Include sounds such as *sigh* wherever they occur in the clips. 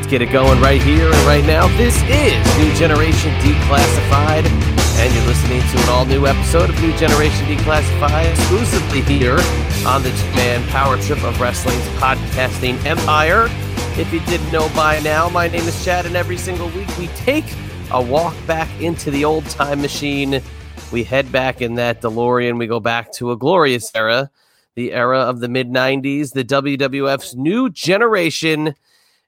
Let's get it going right here and right now. This is New Generation Declassified, and you're listening to an all new episode of New Generation Declassified exclusively here on the Man Power Trip of Wrestling's podcasting empire. If you didn't know by now, my name is Chad, and every single week we take a walk back into the old time machine. We head back in that DeLorean. We go back to a glorious era the era of the mid 90s, the WWF's new generation.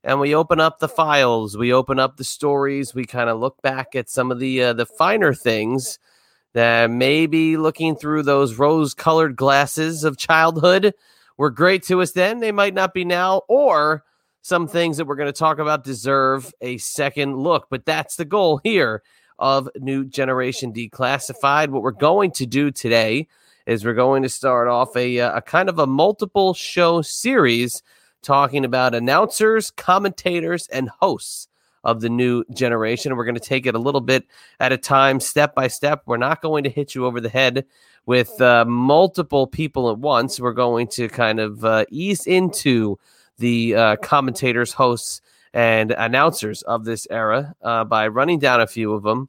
And we open up the files, we open up the stories, we kind of look back at some of the uh, the finer things that maybe looking through those rose-colored glasses of childhood were great to us then, they might not be now, or some things that we're going to talk about deserve a second look. But that's the goal here of New Generation Declassified. What we're going to do today is we're going to start off a, uh, a kind of a multiple show series talking about announcers, commentators, and hosts of the new generation. We're going to take it a little bit at a time, step by step. We're not going to hit you over the head with uh, multiple people at once. We're going to kind of uh, ease into the uh, commentators, hosts, and announcers of this era uh, by running down a few of them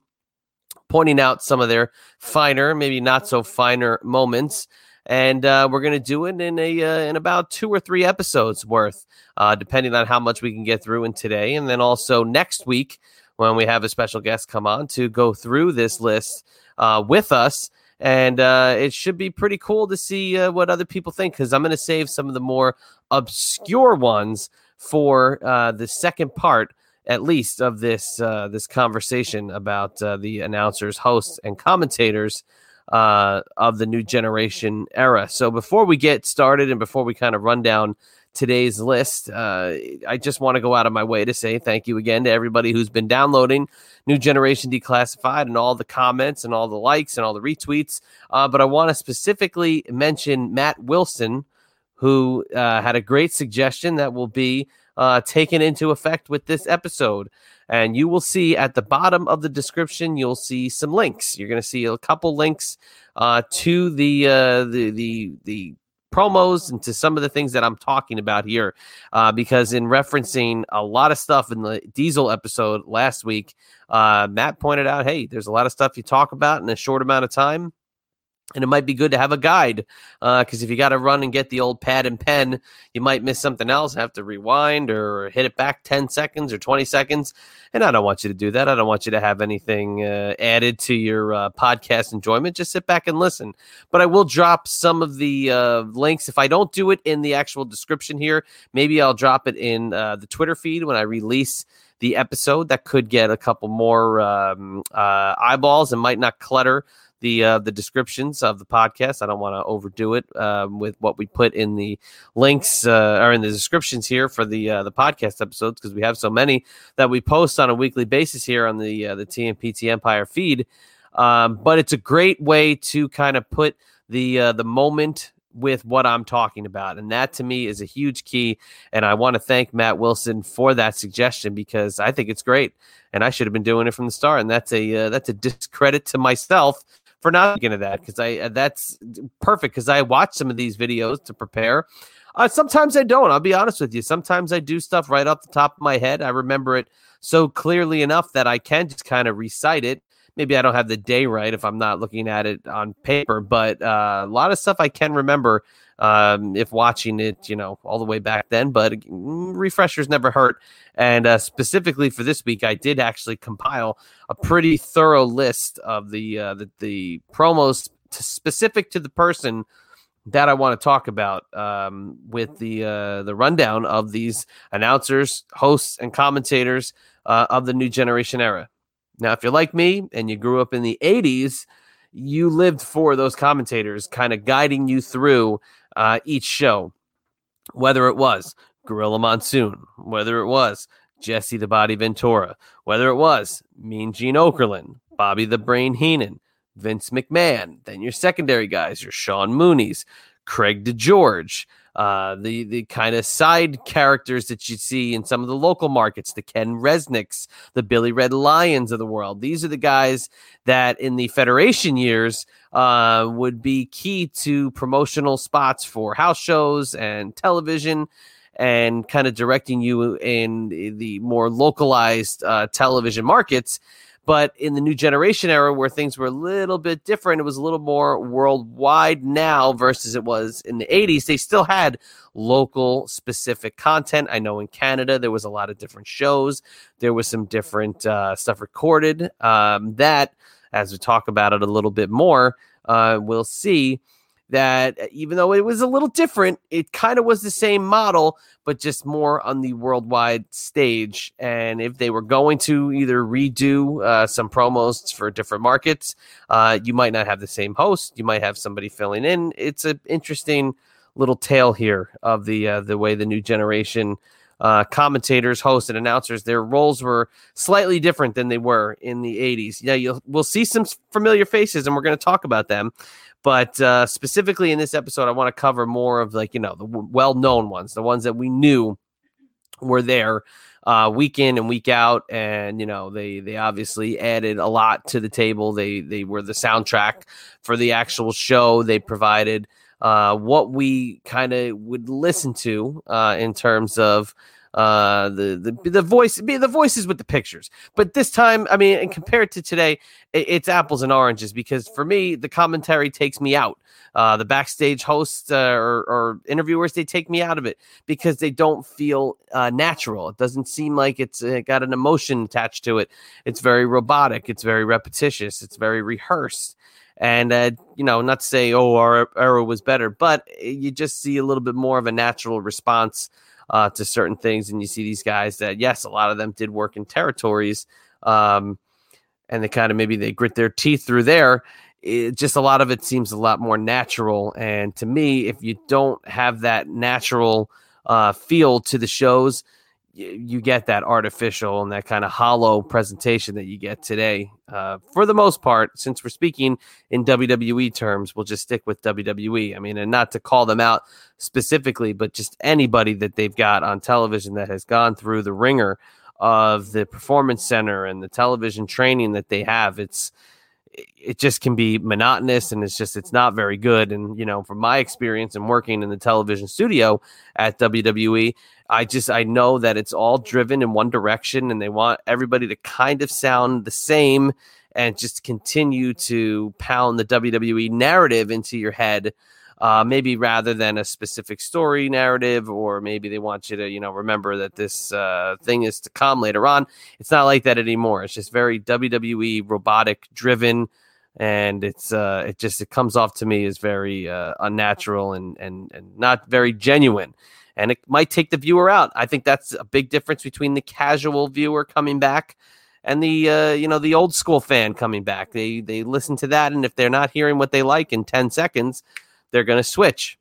pointing out some of their finer, maybe not so finer moments. And uh, we're going to do it in a uh, in about two or three episodes worth, uh, depending on how much we can get through in today, and then also next week when we have a special guest come on to go through this list uh, with us. And uh, it should be pretty cool to see uh, what other people think because I'm going to save some of the more obscure ones for the second part at least of this uh, this conversation about uh, the announcers, hosts, and commentators uh, of the new generation era. So before we get started and before we kind of run down today's list, uh, I just want to go out of my way to say thank you again to everybody who's been downloading New Generation Declassified and all the comments and all the likes and all the retweets. Uh, but I want to specifically mention Matt Wilson, who uh, had a great suggestion that will be uh, taken into effect with this episode. And you will see at the bottom of the description, you'll see some links. You're going to see a couple links uh, to the, uh, the the the promos and to some of the things that I'm talking about here. Uh, because in referencing a lot of stuff in the Diesel episode last week, uh, Matt pointed out, hey, there's a lot of stuff you talk about in a short amount of time and it might be good to have a guide because uh, if you got to run and get the old pad and pen, you might miss something else, have to rewind or hit it back 10 seconds or 20 seconds. And I don't want you to do that. I don't want you to have anything uh, added to your uh, podcast enjoyment. Just sit back and listen. But I will drop some of the uh, links. If I don't do it in the actual description here, maybe I'll drop it in uh, the Twitter feed when I release the episode. That could get a couple more um, uh, eyeballs and might not clutter the uh, the descriptions of the podcast. I don't want to overdo it um, with what we put in the links uh, or in the descriptions here for the uh, the podcast episodes because we have so many that we post on a weekly basis here on the uh, the TMPT Empire feed. Um, but it's a great way to kind of put the uh, the moment with what I'm talking about. And that to me is a huge key. And I want to thank Matt Wilson for that suggestion because I think it's great. And I should have been doing it from the start. And that's a uh, that's a discredit to myself for not thinking of that because I uh, that's perfect because I watch some of these videos to prepare. Uh, sometimes I don't. I'll be honest with you. Sometimes I do stuff right off the top of my head. I remember it so clearly enough that I can just kind of recite it. Maybe I don't have the day right if I'm not looking at it on paper, but uh, a lot of stuff I can remember um, if watching it, you know, all the way back then. But mm, refreshers never hurt. And uh, specifically for this week, I did actually compile a pretty thorough list of the uh, the, the promos specific to the person that I want to talk about um, with the uh, the rundown of these announcers, hosts, and commentators uh, of the new generation era. Now, if you're like me and you grew up in the '80s, you lived for those commentators, kind of guiding you through uh, each show, whether it was Gorilla Monsoon, whether it was Jesse the Body Ventura, whether it was Mean Gene Okerlund, Bobby the Brain Heenan, Vince McMahon, then your secondary guys, your Sean Mooney's, Craig DeGeorge, uh, the the kind of side characters that you see in some of the local markets, the Ken Resnicks, the Billy Red Lyons of the world. These are the guys that in the Federation years uh, would be key to promotional spots for house shows and television and kind of directing you in the more localized uh, television markets. But in the new generation era, where things were a little bit different, it was a little more worldwide now versus it was in the 80s. They still had local specific content. I know in Canada, there was a lot of different shows, there was some different uh, stuff recorded um, that, as we talk about it a little bit more, uh, we'll see that uh, even though it was a little different, it kind of was the same model, but just more on the worldwide stage. And if they were going to either redo uh, some promos for different markets, uh, you might not have the same host. You might have somebody filling in. It's an interesting little tale here of the uh, the way the new generation. Uh, commentators, hosts, and announcers, their roles were slightly different than they were in the 80s. Yeah, you'll we'll see some familiar faces, and we're going to talk about them. But uh, specifically in this episode, I want to cover more of like, you know, the well known ones, the ones that we knew were there uh, week in and week out. And, you know, they, they obviously added a lot to the table. They, they were the soundtrack for the actual show. They provided uh, what we kind of would listen to uh, in terms of uh the the the voice the voices with the pictures. But this time i mean and compared to today it, it's apples and oranges because for me the commentary takes me out. Uh the backstage hosts uh, or, or interviewers they take me out of it because they don't feel uh, natural. It doesn't seem like it's uh, got an emotion attached to it. It's very robotic. It's very repetitious. It's very rehearsed. And uh, you know not to say oh our era was better but you just see a little bit more of a natural response uh, to certain things. And you see these guys that, yes, a lot of them did work in territories, um, and they kind of maybe they grit their teeth through there. It, just a lot of it seems a lot more natural. And to me, if you don't have that natural uh, feel to the shows, you get that artificial and that kind of hollow presentation that you get today. Uh, for the most part, since we're speaking in WWE terms, we'll just stick with WWE. I mean, and not to call them out specifically, but just anybody that they've got on television that has gone through the ringer of the performance center and the television training that they have. It's it just can be monotonous and it's just it's not very good. And you know from my experience and working in the television studio at WWE I just I know that it's all driven in one direction and they want everybody to kind of sound the same and just continue to pound the WWE narrative into your head uh, maybe rather than a specific story narrative, or maybe they want you to, you know, remember that this uh, thing is to come later on. It's not like that anymore. It's just very WWE robotic driven, and it's uh, it just it comes off to me as very uh, unnatural and and and not very genuine. And it might take the viewer out. I think that's a big difference between the casual viewer coming back and the uh, you know the old school fan coming back. They they listen to that, and if they're not hearing what they like in ten seconds, they're going to switch.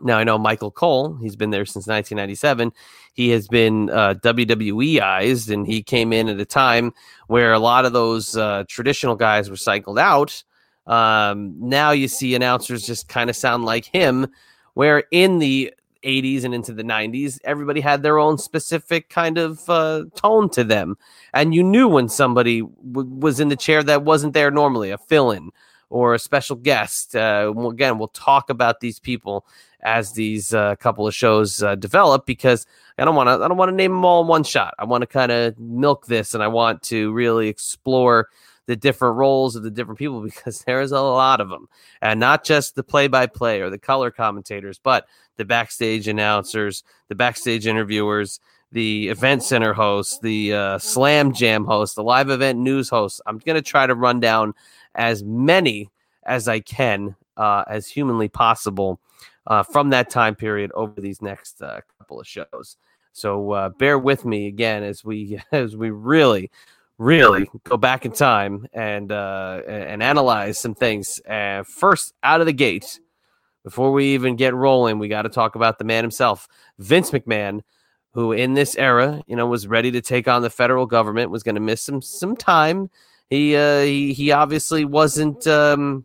Now I know Michael Cole. He's been there since 1997. He has been uh, WWEized, and he came in at a time where a lot of those uh, traditional guys were cycled out. Um, now you see announcers just kind of sound like him, where in the 80s and into the 90s, everybody had their own specific kind of uh, tone to them, and you knew when somebody w- was in the chair that wasn't there normally, a fill-in or a special guest. Uh, again, we'll talk about these people as these uh, couple of shows uh, develop because I don't want to. I don't want to name them all in one shot. I want to kind of milk this, and I want to really explore the different roles of the different people *laughs* because there's a lot of them, and not just the play-by-play or the color commentators, but the backstage announcers, the backstage interviewers, the event center host, the uh, slam jam host, the live event news host. I'm going to try to run down as many as I can, uh, as humanly possible, uh, from that time period over these next uh, couple of shows. So uh, bear with me again as we *laughs* as we really, really go back in time and uh, and analyze some things. Uh, first, out of the gate, before we even get rolling, we got to talk about the man himself, Vince McMahon, who in this era, you know, was ready to take on the federal government, was going to miss some some time. He uh, he he obviously wasn't um,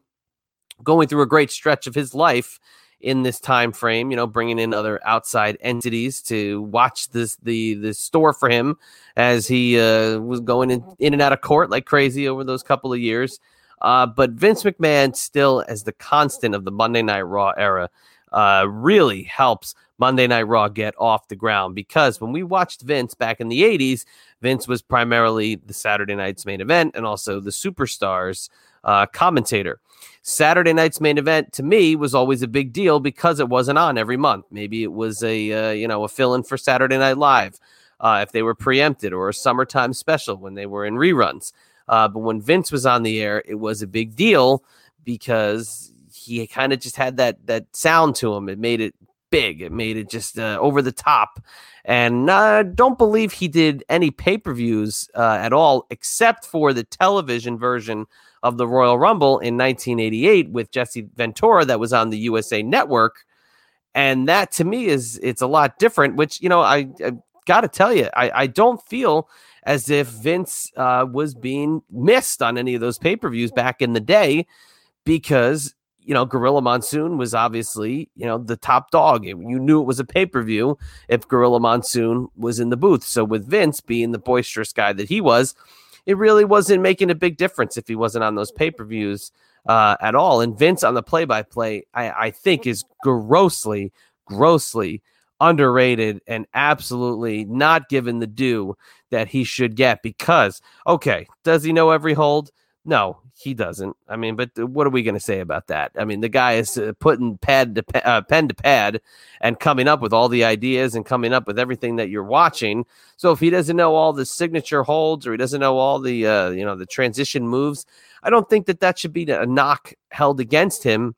going through a great stretch of his life in this time frame. You know, bringing in other outside entities to watch this the the store for him as he uh, was going in, in and out of court like crazy over those couple of years. Uh, but Vince McMahon, still as the constant of the Monday Night Raw era, uh, really helps Monday Night Raw get off the ground because when we watched Vince back in the 80s, Vince was primarily the Saturday night's main event and also the superstars uh, commentator. Saturday night's main event to me was always a big deal because it wasn't on every month. Maybe it was a uh, you know a fill in for Saturday Night Live uh, if they were preempted or a summertime special when they were in reruns. Uh, but when Vince was on the air, it was a big deal because he kind of just had that that sound to him. It made it big. It made it just uh, over the top. And I uh, don't believe he did any pay per views uh, at all, except for the television version of the Royal Rumble in 1988 with Jesse Ventura that was on the USA Network. And that to me is it's a lot different. Which you know I, I got to tell you, I, I don't feel as if Vince uh, was being missed on any of those pay per views back in the day because, you know, Gorilla Monsoon was obviously, you know, the top dog. You knew it was a pay per view if Gorilla Monsoon was in the booth. So with Vince being the boisterous guy that he was, it really wasn't making a big difference if he wasn't on those pay per views uh, at all. And Vince on the play by play, I think, is grossly, grossly underrated and absolutely not given the due that he should get because okay does he know every hold no he doesn't. I mean but what are we going to say about that? I mean the guy is uh, putting pad to pa- uh, pen to pad and coming up with all the ideas and coming up with everything that you're watching. So if he doesn't know all the signature holds or he doesn't know all the uh, you know the transition moves i don't think that that should be a knock held against him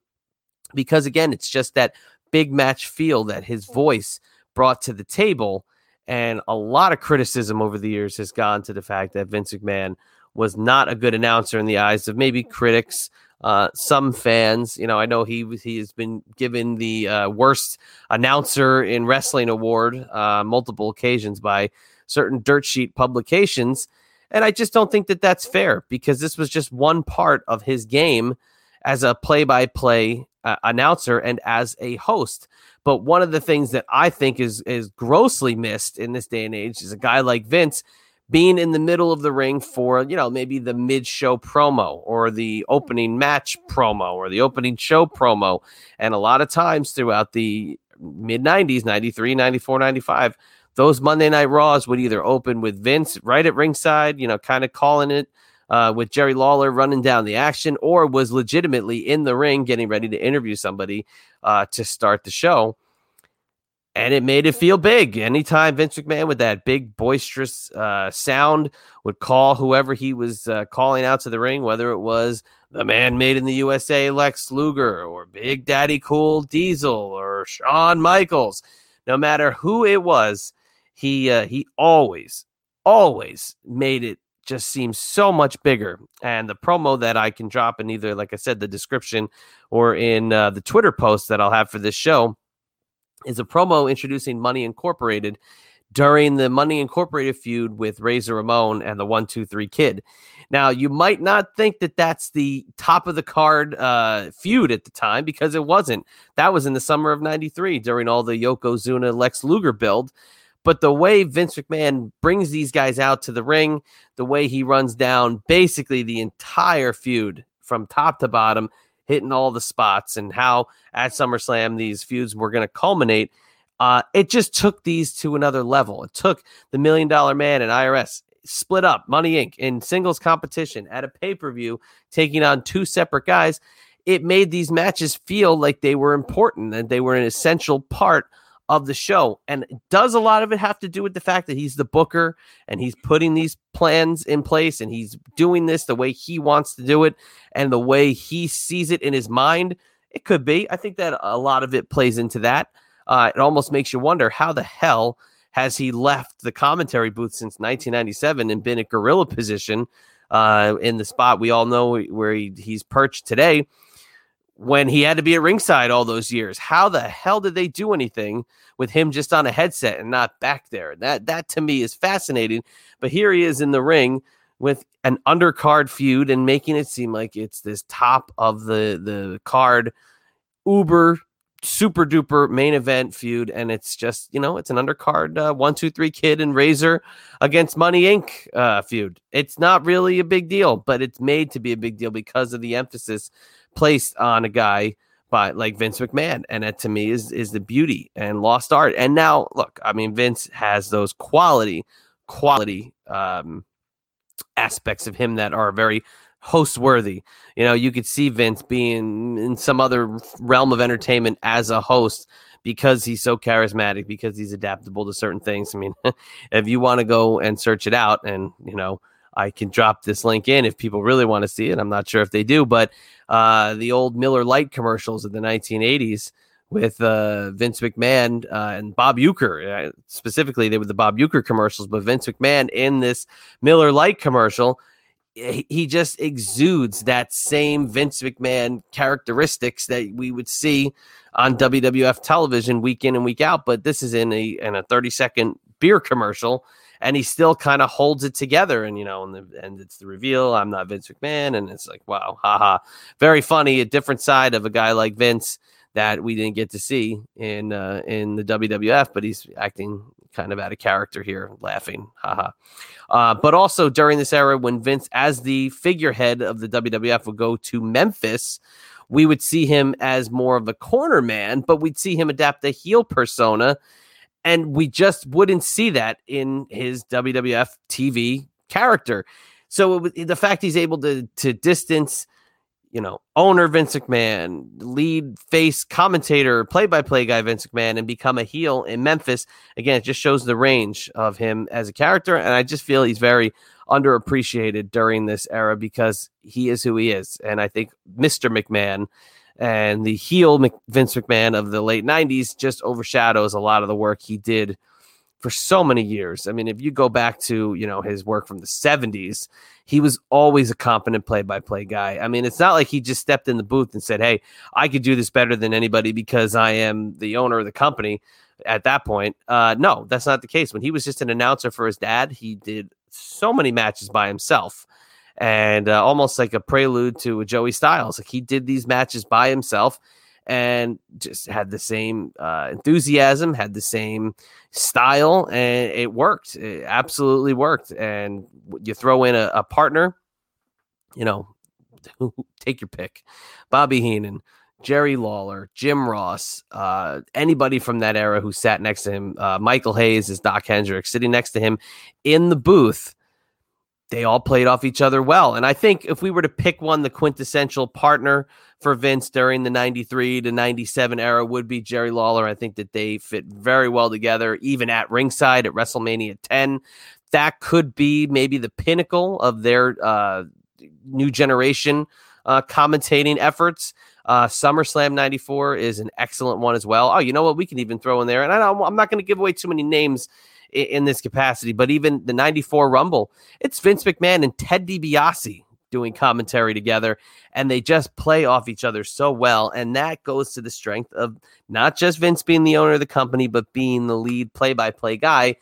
because again it's just that big match feel that his voice brought to the table. And a lot of criticism over the years has gone to the fact that Vince McMahon was not a good announcer in the eyes of maybe critics, uh, some fans. You know, I know he he has been given the uh, worst announcer in wrestling award uh, multiple occasions by certain dirt sheet publications, and I just don't think that that's fair because this was just one part of his game as a play by play announcer and as a host. But one of the things that I think is is grossly missed in this day and age is a guy like Vince being in the middle of the ring for, you know, maybe the mid show promo or the opening match promo or the opening show promo. And a lot of times throughout the mid 90s, 93, 94, 95, those Monday Night Raws would either open with Vince right at ringside, you know, kind of calling it uh, with Jerry Lawler running down the action, or was legitimately in the ring getting ready to interview somebody uh, to start the show. And it made it feel big. Anytime Vince McMahon with that big boisterous uh, sound would call whoever he was uh, calling out to the ring, whether it was the man made in the USA, Lex Luger, or Big Daddy Cool Diesel, or Shawn Michaels, no matter who it was, he uh, he always, always made it just seems so much bigger. And the promo that I can drop in either, like I said, the description or in uh, the Twitter post that I'll have for this show is a promo introducing Money Incorporated during the Money Incorporated feud with Razor Ramon and the One Two Three Kid. Now, you might not think that that's the top of the card uh, feud at the time because it wasn't. That was in the summer of '93 during all the Yokozuna Lex Luger build. But the way Vince McMahon brings these guys out to the ring, the way he runs down basically the entire feud from top to bottom, hitting all the spots, and how at SummerSlam these feuds were going to culminate. Uh, it just took these to another level. It took the Million Dollar Man and IRS split up Money Inc. in singles competition at a pay per view, taking on two separate guys. It made these matches feel like they were important and they were an essential part of the show. And does a lot of it have to do with the fact that he's the booker and he's putting these plans in place and he's doing this the way he wants to do it and the way he sees it in his mind? It could be. I think that a lot of it plays into that. Uh, it almost makes you wonder how the hell has he left the commentary booth since 1997 and been at gorilla position uh, in the spot we all know where he, he's perched today when he had to be at ringside all those years. How the hell did they do anything with him just on a headset and not back there? That that to me is fascinating. But here he is in the ring with an undercard feud and making it seem like it's this top of the the card uber super duper main event feud and it's just you know it's an undercard uh, one two three kid and razor against money inc uh, feud. It's not really a big deal but it's made to be a big deal because of the emphasis placed on a guy by like vince mcmahon and that to me is is the beauty and lost art. And now look i mean vince has those quality quality um aspects of him that are very host worthy. You know, you could see Vince being in some other realm of entertainment as a host because he's so charismatic, because he's adaptable to certain things. I mean, *laughs* if you want to go and search it out, and you know, I can drop this link in if people really want to see it. I'm not sure if they do, but uh, the old Miller Lite commercials of the 1980s with uh, Vince McMahon uh, and Bob. Uh, specifically, they were the Bob Uecker commercials, but Vince McMahon in this Miller Lite commercial, he just exudes that same Vince McMahon characteristics that we would see on WWF television week in and week out. But this is in a in a 30 second beer commercial. And he still kind of holds it together, and you know, and, the, and it's the reveal. I'm not Vince McMahon, and it's like, wow, haha, very funny. A different side of a guy like Vince, that we didn't get to see in uh, in the WWF, but he's acting kind of out of character here, laughing, haha. Uh, but also during this era, when Vince, as the figurehead of the WWF, would go to Memphis, we would see him as more of a corner man, but we'd see him adapt a heel persona, and we just wouldn't see that in his WWF TV character. So the fact he's able to to distance you know, owner Vince McMahon, lead face commentator, play by play guy Vince McMahon, and become a heel in Memphis. Again, it just shows the range of him as a character. And I just feel he's very underappreciated during this era because he is who he is. And I think Mr. McMahon and the heel Vince McMahon of the late 90s just overshadows a lot of the work he did for so many years. I mean, if you go back to, you know, his work from the 70s, he was always a competent play-by-play guy. I mean, it's not like he just stepped in the booth and said, "Hey, I could do this better than anybody because I am the owner of the company." At that point, uh, no, that's not the case. When he was just an announcer for his dad, he did so many matches by himself, and uh, almost like a prelude to Joey Styles. Like he did these matches by himself, and just had the same uh, enthusiasm, had the same style, and it worked. It absolutely worked. And you throw in a, a partner, you know, take your pick Bobby Heenan, Jerry Lawler, Jim Ross, uh, anybody from that era who sat next to him, uh, Michael Hayes is Doc Hendrix sitting next to him in the booth they all played off each other well. And I think if we were to pick one, the quintessential partner for Vince during the 93 to 97 era would be Jerry Lawler. I think that they fit very well together, even at ringside at WrestleMania 10. That could be maybe the pinnacle of their uh, new generation uh, commentating efforts. Uh, SummerSlam 94 is an excellent one as well. Oh, you know what? We can even throw in there, and I I'm not going to give away too many names in, in this capacity, but even the 94 Rumble, it's Vince McMahon and Ted DiBiase doing commentary together and they just play off each other so well and that goes to the strength of not just Vince being the owner of the company but being the lead play-by-play guy.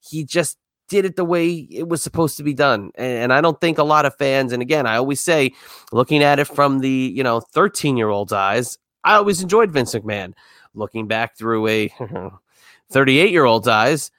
He just did it the way it was supposed to be done and, I don't think a lot of fans and again I always say looking at it from the you know 13 year old's eyes I always enjoyed Vince McMahon. Looking back through a *laughs* 38 year old's eyes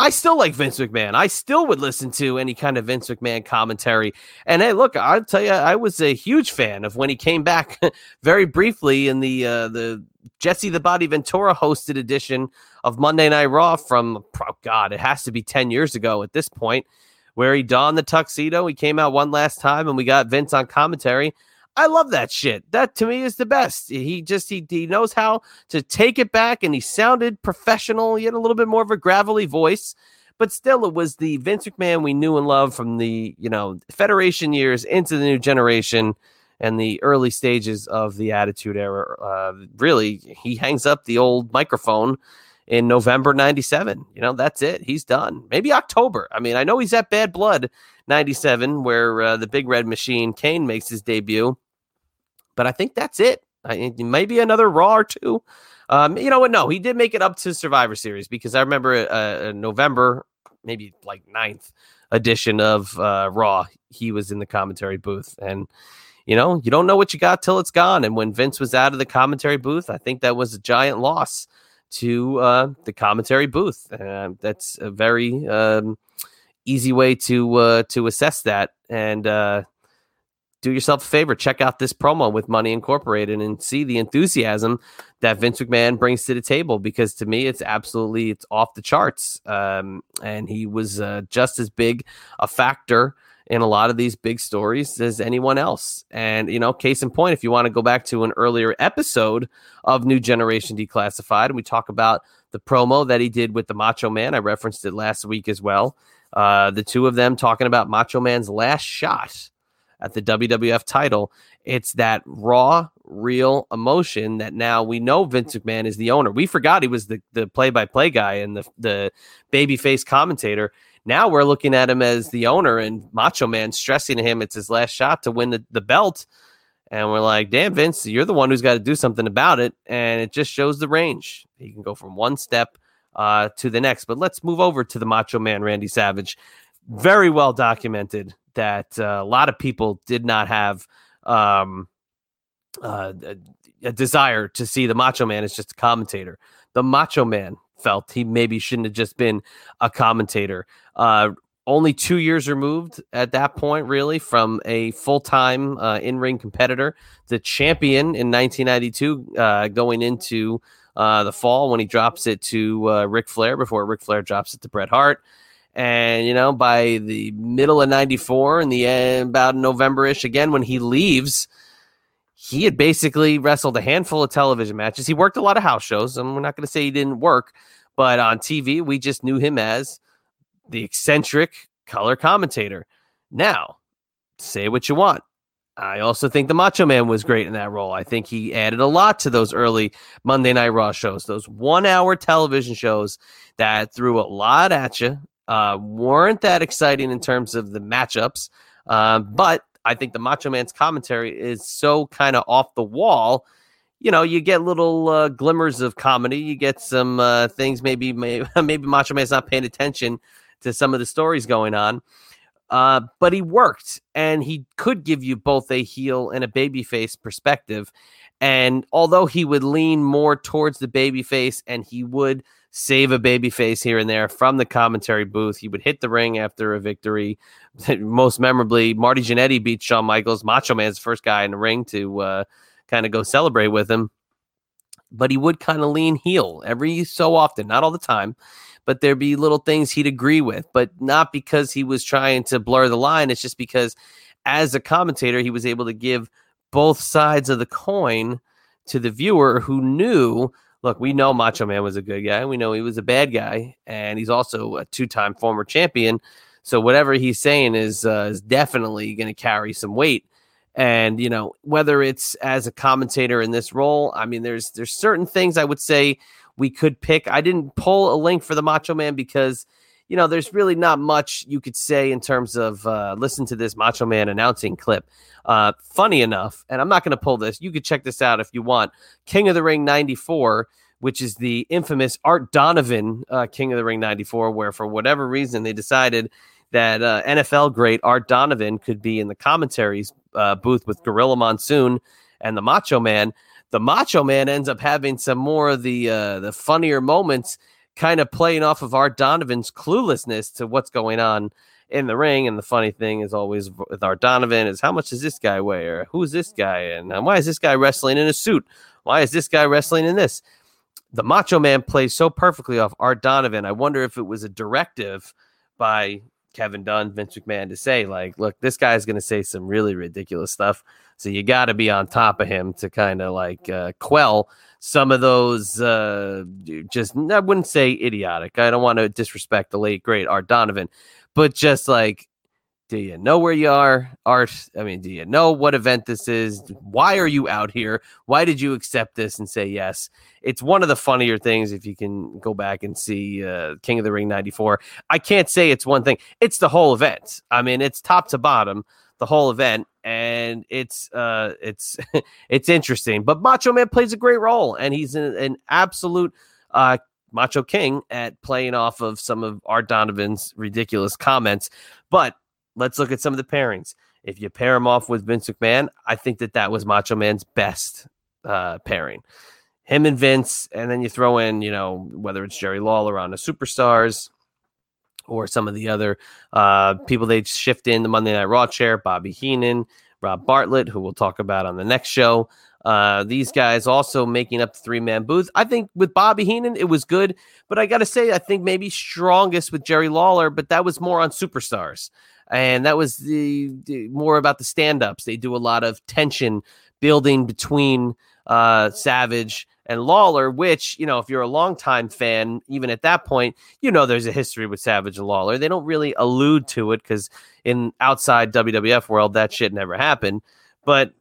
I still like Vince McMahon. I still would listen to any kind of Vince McMahon commentary. And hey, look, I'll tell you, I was a huge fan of when he came back *laughs* very briefly in the uh, the Jesse the Body Ventura hosted edition of Monday Night Raw from oh God, it has to be ten years ago at this point, where he donned the tuxedo. He came out one last time, and we got Vince on commentary. I love that shit. That to me is the best. He just he he knows how to take it back, and he sounded professional. He had a little bit more of a gravelly voice, but still, it was the Vince McMahon we knew and loved from the you know Federation years into the new generation and the early stages of the Attitude Era. Uh, really, he hangs up the old microphone in November 97. You know, that's it. He's done. Maybe October. I mean, I know he's at Bad Blood 97, where uh, the Big Red Machine Kane makes his debut. But I think that's it. I, maybe another Raw or two. Um, you know what? No, he did make it up to Survivor Series because I remember uh, November, maybe like ninth edition of uh, Raw. He was in the commentary booth, and you know you don't know what you got till it's gone. And when Vince was out of the commentary booth, I think that was a giant loss to uh, the commentary booth. Uh, that's a very um, easy way to uh, to assess that. And uh, do yourself a favor, check out this promo with Money Incorporated and see the enthusiasm that Vince McMahon brings to the table. Because to me, it's absolutely it's off the charts. Um, and he was uh, just as big a factor in a lot of these big stories as anyone else. And, you know, case in point, if you want to go back to an earlier episode of New Generation Declassified, and we talk about the promo that he did with the Macho Man, I referenced it last week as well. Uh, the two of them talking about Macho Man's last shot at the WWF title. It's that raw, real emotion that now we know Vince McMahon is the owner. We forgot he was the the play by play guy and the the babyface commentator. Now we're looking at him as the owner and Macho Man stressing to him it's his last shot to win the, the belt. And we're like, damn, Vince, you're the one who's got to do something about it. And it just shows the range. He can go from one step uh, to the next. But let's move over to the Macho Man, Randy Savage. Very well documented that uh, a lot of people did not have um, uh, a, desire to see the Macho Man as just a commentator. The Macho Man felt he maybe shouldn't have just been a commentator. Uh, only two years removed at that point, really, from a full time uh, in ring competitor, the champion in 1992, uh, going into uh, the fall when he drops it to uh, Ric Flair before Ric Flair drops it to Bret Hart. And, you know, by the middle of 94 and the end, about November ish, again, when he leaves, he had basically wrestled a handful of television matches. He worked a lot of house shows, and we're not going to say he didn't work, but on TV, we just knew him as the eccentric color commentator. Now, say what you want. I also think the Macho Man was great in that role. I think he added a lot to those early Monday Night Raw shows, those one hour television shows that threw a lot at you, uh, weren't that exciting in terms of the matchups, uh, but I think the Macho Man's commentary is so kind of off the wall. You know, you get little uh, glimmers of comedy. You get some uh, things. Maybe, maybe, *laughs* maybe Macho Man's not paying attention to some of the stories going on. Uh, but he worked, and he could give you both a heel and a babyface perspective. And although he would lean more towards the babyface, and he would save a baby face here and there from the commentary booth. He would hit the ring after a victory. *laughs* Most memorably, Marty Jannetty beat Shawn Michaels. Macho Man's first guy in the ring to uh, kind of go celebrate with him. But he would kind of lean heel every so often, not all the time, but there'd be little things he'd agree with, but not because he was trying to blur the line. It's just because as a commentator, he was able to give both sides of the coin to the viewer who knew look, we know Macho Man was a good guy. We know he was a bad guy, and he's also a two-time former champion. So whatever he's saying is uh, is definitely going to carry some weight. And you know whether it's as a commentator in this role, I mean, there's there's certain things I would say we could pick. I didn't pull a link for the Macho Man because you know there's really not much you could say in terms of uh, listen to this Macho Man announcing clip. Uh, funny enough, and I'm not going to pull this. You could check this out if you want. King of the Ring 94, which is the infamous Art Donovan uh, King of the Ring 94, where for whatever reason they decided that uh, NFL great Art Donovan could be in the commentaries uh, booth with Gorilla Monsoon and the Macho Man. The Macho Man ends up having some more of the uh, the funnier moments, kind of playing off of Art Donovan's cluelessness to what's going on in the ring. And the funny thing is always with Art Donovan is how much does this guy weigh or who's this guy and why is this guy wrestling in a suit? Why is this guy wrestling in this? The Macho Man plays so perfectly off Art Donovan. I wonder if it was a directive by Kevin Dunn, Vince McMahon to say, like, look, this guy's going to say some really ridiculous stuff. So you got to be on top of him to kind of like uh, quell some of those, uh, just, I wouldn't say idiotic. I don't want to disrespect the late, great Art Donovan, but just like, do you know where you are, Art? I mean, do you know what event this is? Why are you out here? Why did you accept this and say yes? It's one of the funnier things if you can go back and see uh, King of the Ring 94. I can't say it's one thing, it's the whole event. I mean, it's top to bottom the whole event, and it's uh, it's *laughs* it's interesting. But Macho Man plays a great role, and he's an, an absolute uh, Macho King at playing off of some of Art Donovan's ridiculous comments. But let's look at some of the pairings. If you pair him off with Vince McMahon, I think that that was Macho Man's best uh, pairing. Him and Vince, and then you throw in, you know, whether it's Jerry Lawler on the Superstars or some of the other uh, people they shift in the Monday Night Raw chair, Bobby Heenan, Rob Bartlett, who we'll talk about on the next show. Uh, these guys also making up the three man booth. I think with Bobby Heenan, it was good, but I got to say, I think maybe strongest with Jerry Lawler, but that was more on superstars. And that was the, the more about the stand ups. They do a lot of tension building between uh, Savage and Lawler, which, you know, if you're a longtime fan, even at that point, you know there's a history with Savage and Lawler. They don't really allude to it because in outside WWF world, that shit never happened. But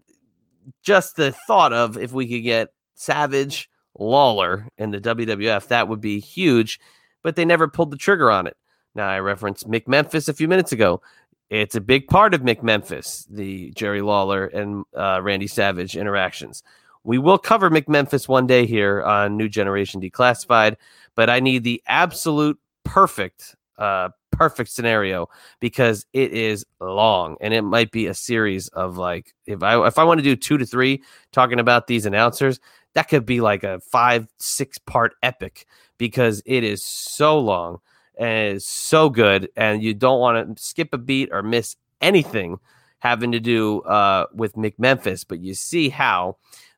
just the thought of if we could get Savage Lawler in the WWF, that would be huge. But they never pulled the trigger on it. Now I referenced McMemphis a few minutes ago. It's a big part of McMemphis, the Jerry Lawler and uh, Randy Savage interactions. We will cover McMemphis one day here on New Generation Declassified, but I need the absolute perfect uh, perfect scenario because it is long and it might be a series of like if I if I want to do two to three talking about these announcers, that could be like a five six part epic because it is so long and it's so good and you don't want to skip a beat or miss anything having to do uh, with McMemphis. But you see how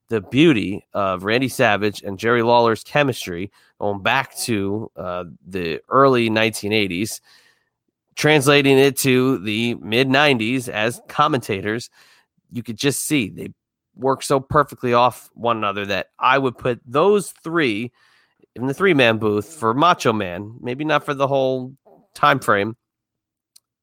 the beauty of Randy Savage and Jerry Lawler's chemistry going back to uh, the early 1980s, translating it to the mid 90s as commentators, you could just see they work so perfectly off one another that I would put those three in the three man booth for Macho Man, maybe not for the whole time frame,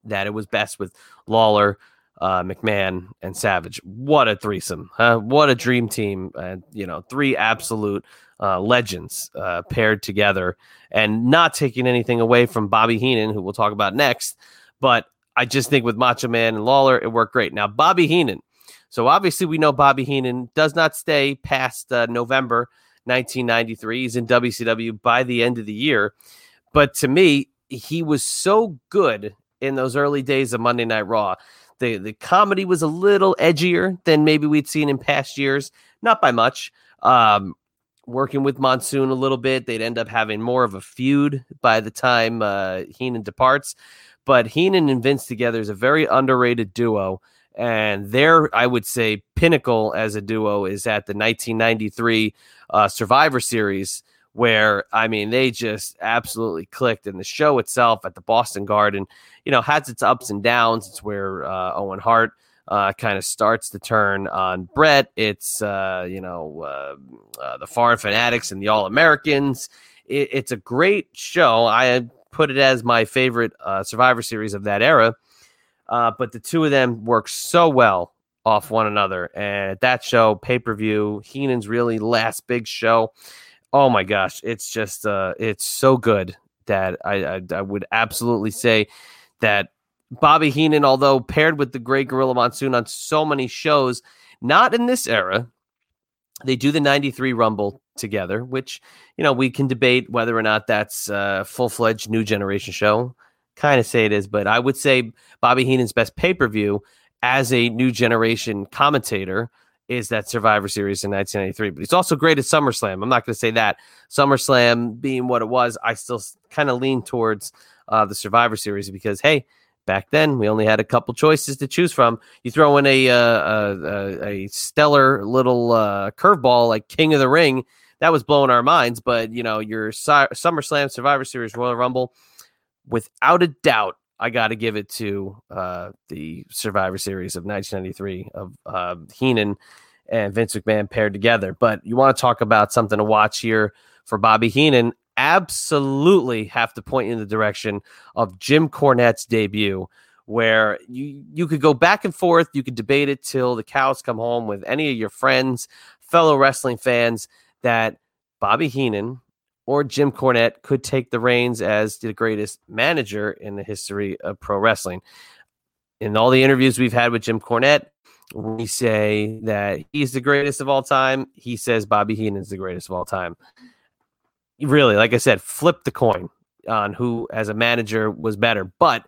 that it was best with Lawler, uh, McMahon and Savage. What a threesome! Huh? What a dream team! And you know, three absolute uh, legends uh, paired together, and not taking anything away from Bobby Heenan, who we'll talk about next. But I just think with Macho Man and Lawler, it worked great. Now, Bobby Heenan. So obviously, we know Bobby Heenan does not stay past uh, November 1993. He's in WCW by the end of the year. But to me, he was so good in those early days of Monday Night Raw the the comedy was a little edgier than maybe we'd seen in past years, not by much. Um, working with Monsoon a little bit, they'd end up having more of a feud by the time uh, Heenan departs. But Heenan and Vince together is a very underrated duo. And their, I would say, pinnacle as a duo is at the 1993 uh, Survivor Series, where I mean they just absolutely clicked. And the show itself at the Boston Garden, you know, has its ups and downs. It's where uh, Owen Hart uh, kind of starts to turn on Bret. It's uh, you know uh, uh, the Foreign Fanatics and the All Americans. It, it's a great show. I put it as my favorite Survivor Series of that era. But the two of them work so well off one another. And at that show, pay per view, Heenan's really last big show oh my gosh, it's just uh, it's so good that I, I, I would absolutely say that Bobby Heenan, although paired with the great Gorilla Monsoon on so many shows, not in this era. They do the 93 Rumble together, which, you know, we can debate whether or not that's a full fledged new generation show. Kind of say it is, but I would say Bobby Heenan's best pay per view as a new generation commentator is that Survivor Series in 1993. But he's also great at SummerSlam. I'm not going to say that. SummerSlam being what it was, I still kind of lean towards uh, the Survivor Series because, hey, back then we only had a couple choices to choose from. You throw in a uh, a, a, stellar little uh, curveball like King of the Ring, that was blowing our minds. But you know, your SummerSlam, Survivor Series, Royal Rumble, without a doubt, I got to give it to uh, the Survivor Series of 1993 of uh, Heenan and Vince McMahon paired together. But you want to talk about something to watch here for Bobby Heenan? Absolutely have to point you in the direction of Jim Cornette's debut, where you you could go back and forth, you could debate it till the cows come home with any of your friends, fellow wrestling fans, that Bobby Heenan or Jim Cornette could take the reins as the greatest manager in the history of pro wrestling. in all the interviews we've had with Jim Cornette, we say that he's the greatest of all time. He says Bobby Heenan is the greatest of all time. Really, like I said, flip the coin on who, as a manager, was better. But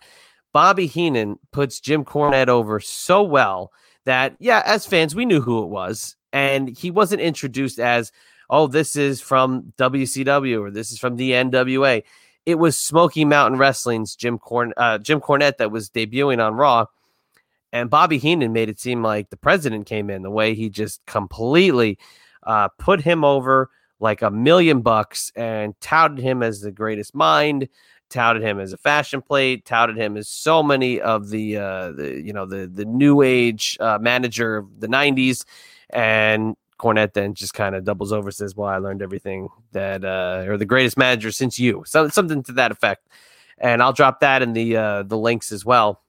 Bobby Heenan puts Jim Cornette over so well that, yeah, as fans, we knew who it was. And he wasn't introduced as, oh, this is from WCW or this is from the NWA. It was Smoky Mountain Wrestling's Jim, Corn- uh, Jim Cornette that was debuting on Raw. And Bobby Heenan made it seem like the president came in the way he just completely uh, put him over like a million bucks and touted him as the greatest mind, touted him as a fashion plate, touted him as so many of the, uh, the you know the the new age uh, manager of the '90s, and Cornette then just kind of doubles over, says, "Well, I learned everything that, uh, or the greatest manager since you," so something to that effect. And I'll drop that in the uh, the links as well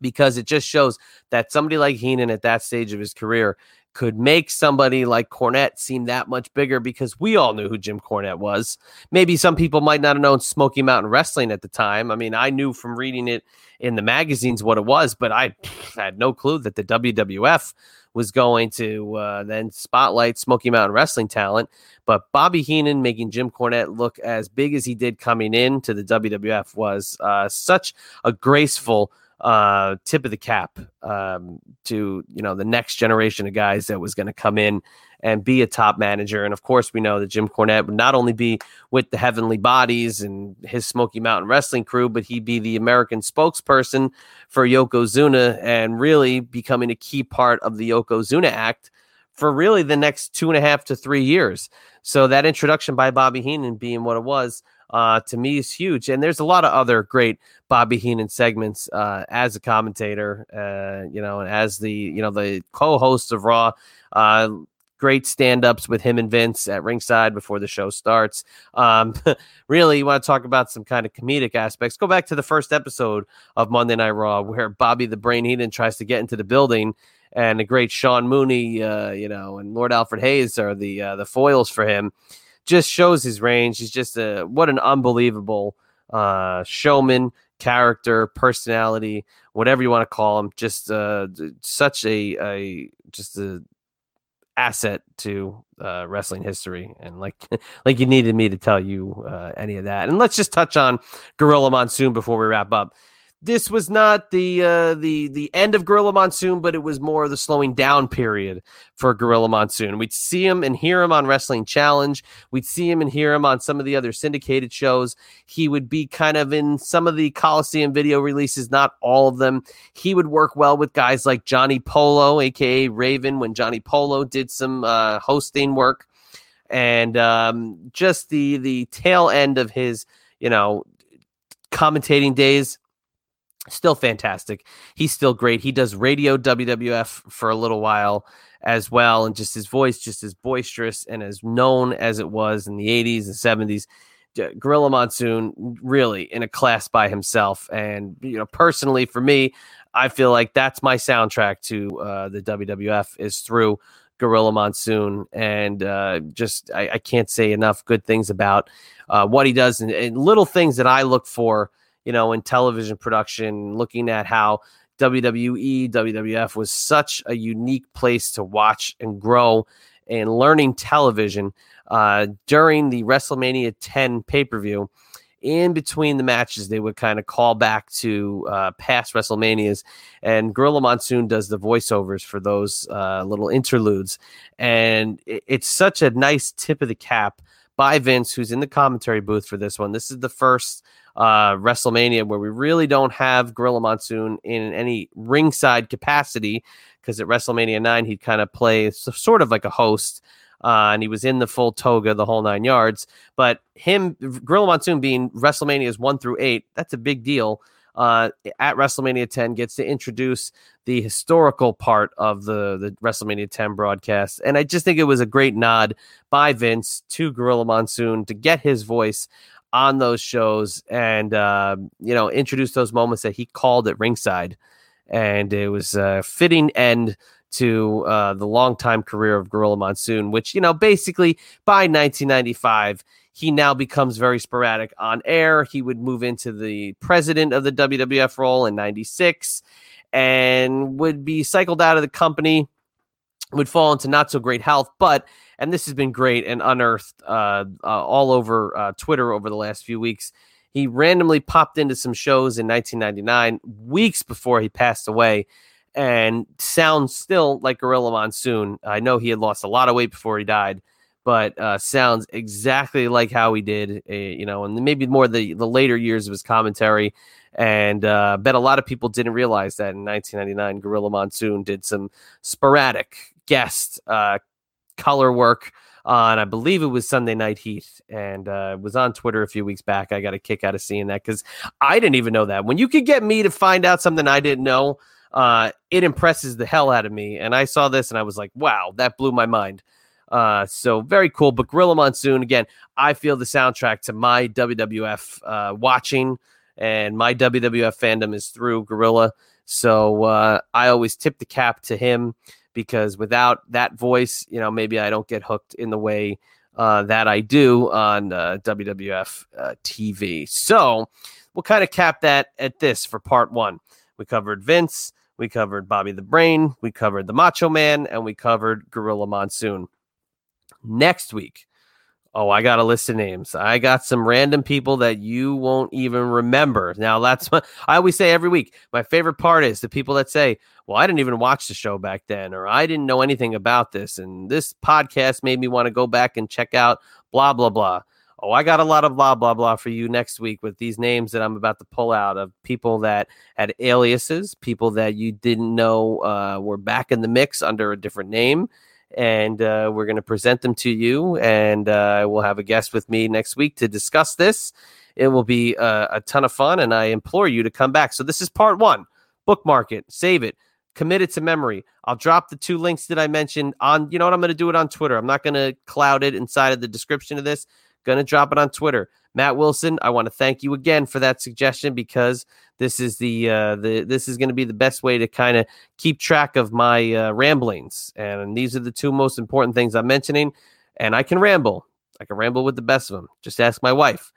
because it just shows that somebody like Heenan at that stage of his career could make somebody like Cornette seem that much bigger because we all knew who Jim Cornette was. Maybe some people might not have known Smoky Mountain Wrestling at the time. I mean, I knew from reading it in the magazines what it was, but I *laughs* had no clue that the WWF was going to uh, then spotlight Smoky Mountain Wrestling talent. But Bobby Heenan making Jim Cornette look as big as he did coming in to the WWF was uh, such a graceful uh, tip of the cap um, to you know the next generation of guys that was going to come in and be a top manager. And of course, we know that Jim Cornette would not only be with the Heavenly Bodies and his Smoky Mountain Wrestling crew, but he'd be the American spokesperson for Yokozuna and really becoming a key part of the Yokozuna Act for really the next two and a half to three years. So that introduction by Bobby Heenan being what it was uh, to me is huge. And there's a lot of other great Bobby Heenan segments uh, as a commentator, uh, you know, and as the you know the co-host of Raw. Uh, great stand-ups with him and Vince at ringside before the show starts. Um, *laughs* really, you want to talk about some kind of comedic aspects? Go back to the first episode of Monday Night Raw, where Bobby the Brain Heenan tries to get into the building, and the great Sean Mooney, uh, you know, and Lord Alfred Hayes are the uh, the foils for him just shows his range. He's just a what an unbelievable uh, showman, character, personality, whatever you want to call him. Just uh, such a, a just a asset to uh, wrestling history, and like *laughs* like you needed me to tell you uh, any of that. And let's just touch on Gorilla Monsoon before we wrap up this was not the uh, the the end of Gorilla Monsoon, but it was more the slowing down period for Gorilla Monsoon. We'd see him and hear him on Wrestling Challenge. We'd see him and hear him on some of the other syndicated shows. He would be kind of in some of the Coliseum video releases, not all of them. He would work well with guys like Johnny Polo, aka Raven, when Johnny Polo did some uh, hosting work, and um, just the the tail end of his you know commentating days still fantastic. He's still great. He does radio WWF for a little while as well, and just his voice, just as boisterous and as known as it was in the 80s and 70s. Gorilla Monsoon really in a class by himself, and you know, personally for me, I feel like that's my soundtrack to uh, the WWF is through Gorilla Monsoon, and uh, just I, I, can't say enough good things about uh, what he does and, and little things that I look for you know, in television production, looking at how WWE, WWF was such a unique place to watch and grow and learning television uh, during the WrestleMania 10 pay per view. In between the matches, they would kind of call back to uh, past WrestleManias, and Gorilla Monsoon does the voiceovers for those uh, little interludes. And it, it's such a nice tip of the cap by Vince, who's in the commentary booth for this one. This is the first uh, WrestleMania where we really don't have Gorilla Monsoon in any ringside capacity because at WrestleMania 9 he'd kind of play sort of like a host. Uh, and he was in the full toga, the whole nine yards. But him, Gorilla Monsoon being WrestleManias one through eight, that's a big deal. Uh, at WrestleMania 10 gets to introduce the historical part of the, the WrestleMania 10 broadcast. And I just think it was a great nod by Vince to Gorilla Monsoon to get his voice on those shows and uh, you know introduce those moments that he called at ringside and it was a fitting end to uh, the longtime career of gorilla monsoon which you know basically by 1995 he now becomes very sporadic on air he would move into the president of the wwf role in 96 and would be cycled out of the company, would fall into not so great health. But, and this has been great and unearthed uh, uh, all over uh, Twitter over the last few weeks. He randomly popped into some shows in 1999, weeks before he passed away, and sounds still like Gorilla Monsoon. I know he had lost a lot of weight before he died, but uh, sounds exactly like how he did, uh, you know, and maybe more the the later years of his commentary. And uh, bet a lot of people didn't realize that in 1999, Gorilla Monsoon did some sporadic guest uh, color work on, I believe it was Sunday Night Heat, and uh, was on Twitter a few weeks back. I got a kick out of seeing that because I didn't even know that. When you could get me to find out something I didn't know, uh, it impresses the hell out of me. And I saw this and I was like, wow, that blew my mind. Uh, so very cool. But Gorilla Monsoon, again, I feel the soundtrack to my WWF uh, watching and my WWF fandom is through Gorilla. So uh, I always tip the cap to him because without that voice, you know, maybe I don't get hooked in the way uh, that I do on uh, WWF uh, TV. So we'll kind of cap that at this for part one. We covered Vince, we covered Bobby the Brain, we covered the Macho Man, and we covered Gorilla Monsoon. Next week, Oh, I got a list of names. I got some random people that you won't even remember. Now, that's what *laughs* I always say every week. My favorite part is the people that say, Well, I didn't even watch the show back then, or I didn't know anything about this. And this podcast made me want to go back and check out blah, blah, blah. Oh, I got a lot of blah, blah, blah for you next week with these names that I'm about to pull out of people that had aliases, people that you didn't know uh, were back in the mix under a different name and uh, we're going to present them to you. And uh, we'll have a guest with me next week to discuss this. It will be uh, a ton of fun, and I implore you to come back. So, this is part one. Bookmark it, save it, commit it to memory. I'll drop the two links that I mentioned on, you know what? I'm going to do it on Twitter. I'm not going to cloud it inside of the description of this. Going to drop it on Twitter. Matt Wilson, I want to thank you again for that suggestion because this is the uh, the this is going to be the best way to kind of keep track of my uh, ramblings, and these are the two most important things I'm mentioning. And I can ramble, I can ramble with the best of them. Just ask my wife.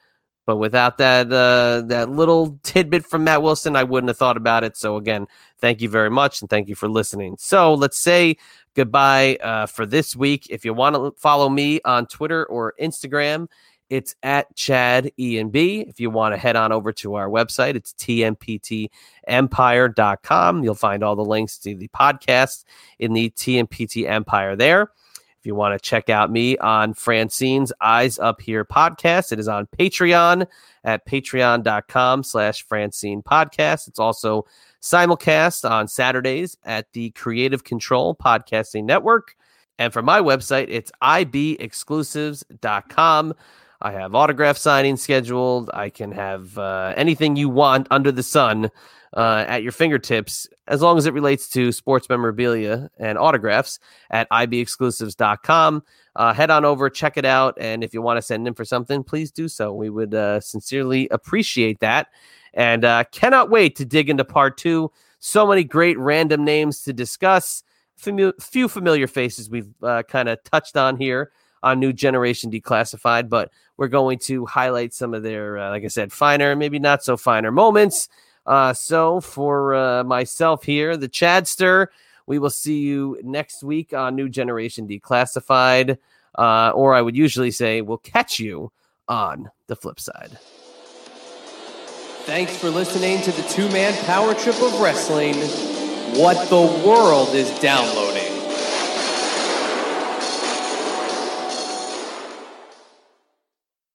But without that uh, that little tidbit from Matt Wilson, I wouldn't have thought about it. So again, thank you very much, and thank you for listening. So let's say goodbye uh, for this week. If you want to follow me on Twitter or Instagram, it's at Chad E and B. If you want to head on over to our website, it's tmptempire.com. You'll find all the links to the podcast in the TMPT Empire there. If you want to check out me on Francine's Eyes Up Here podcast, it is on Patreon at patreon.com slash Francine podcast. It's also simulcast on Saturdays at the Creative Control Podcasting Network. And for my website, it's ibexclusives.com. I have autograph signing scheduled. I can have uh, anything you want under the sun uh, at your fingertips, as long as it relates to sports memorabilia and autographs at ibexclusives.com. Uh, head on over, check it out. And if you want to send in for something, please do so. We would uh, sincerely appreciate that. And uh, cannot wait to dig into part two. So many great random names to discuss. few familiar faces we've uh, kind of touched on here on New Generation Declassified, but we're going to highlight some of their, uh, like I said, finer, maybe not so finer moments. Uh, so for uh, myself here, the Chadster, we will see you next week on New Generation Declassified, uh, or I would usually say we'll catch you on the flip side. Thanks for listening to the two man power trip of wrestling. What the world is downloading.